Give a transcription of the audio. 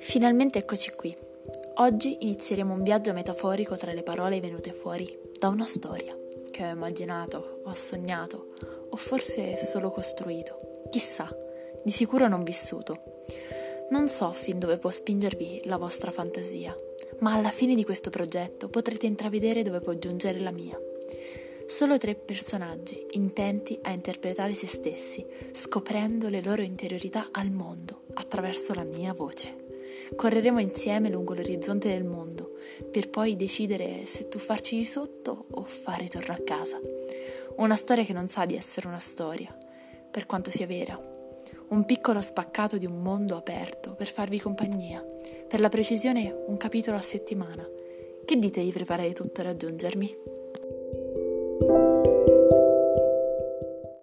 Finalmente eccoci qui. Oggi inizieremo un viaggio metaforico tra le parole venute fuori da una storia che ho immaginato, ho sognato o forse solo costruito. Chissà, di sicuro non vissuto. Non so fin dove può spingervi la vostra fantasia, ma alla fine di questo progetto potrete intravedere dove può giungere la mia. Solo tre personaggi intenti a interpretare se stessi, scoprendo le loro interiorità al mondo attraverso la mia voce. Correremo insieme lungo l'orizzonte del mondo per poi decidere se tuffarci di sotto o fare ritorno a casa. Una storia che non sa di essere una storia, per quanto sia vera. Un piccolo spaccato di un mondo aperto per farvi compagnia. Per la precisione un capitolo a settimana. Che dite di preparare tutto a raggiungermi?